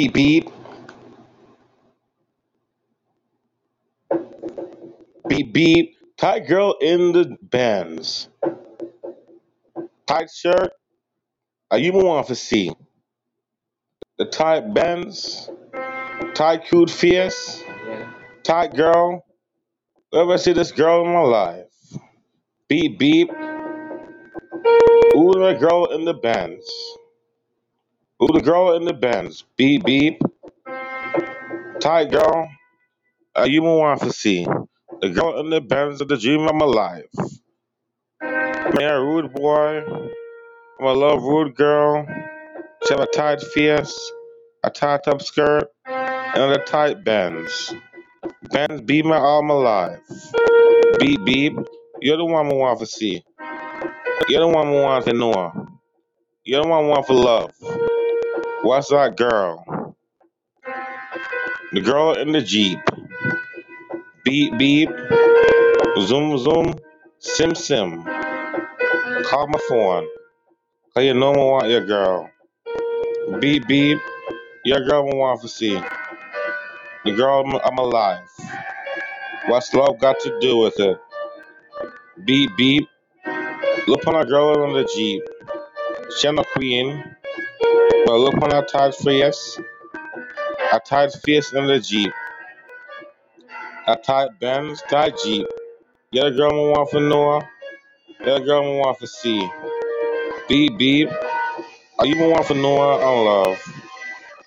Beep beep. Beep beep. Tight girl in the Benz. Tight shirt. Are you want to see? The tight Benz. Tight cute fierce. Tight girl. Ever see this girl in my life? Beep beep. Ooh, the girl in the Benz. Ooh, the girl in the Benz. Beep beep. Tight girl. Are you want to see? The girl in the Benz of the dream of my life. Man, rude boy. I'm a love rude girl. She have a tight fierce, a tight up skirt, and a tight Benz. Bands beat my all my life. Beep beep. You're the one I want to see. You're the one I want to know. You're the one I want for love. What's that girl? The girl in the Jeep. Beep beep. Zoom zoom. Sim sim. Call my phone. Cause you know I want your girl. Beep beep. Your girl I want to see. The girl I'm alive. What's love got to do with it? Beep beep. Look on a girl in the Jeep. She ain't no queen. But look on her tight face. A tight face in the Jeep. A tight Benz, tight Jeep. The girl I want for Noah. The girl I want for see. Beep beep. Are you want for Noah on love?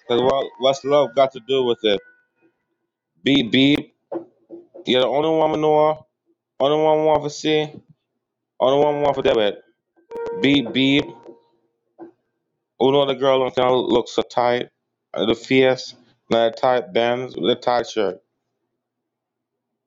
Cause what, what's love got to do with it? Beep beep. You're the only one for Noah. Only one want for C, Only one want for debit. Beep beep. Oh no, the girl looks so tight. The fierce, not tight Benz with a tight shirt.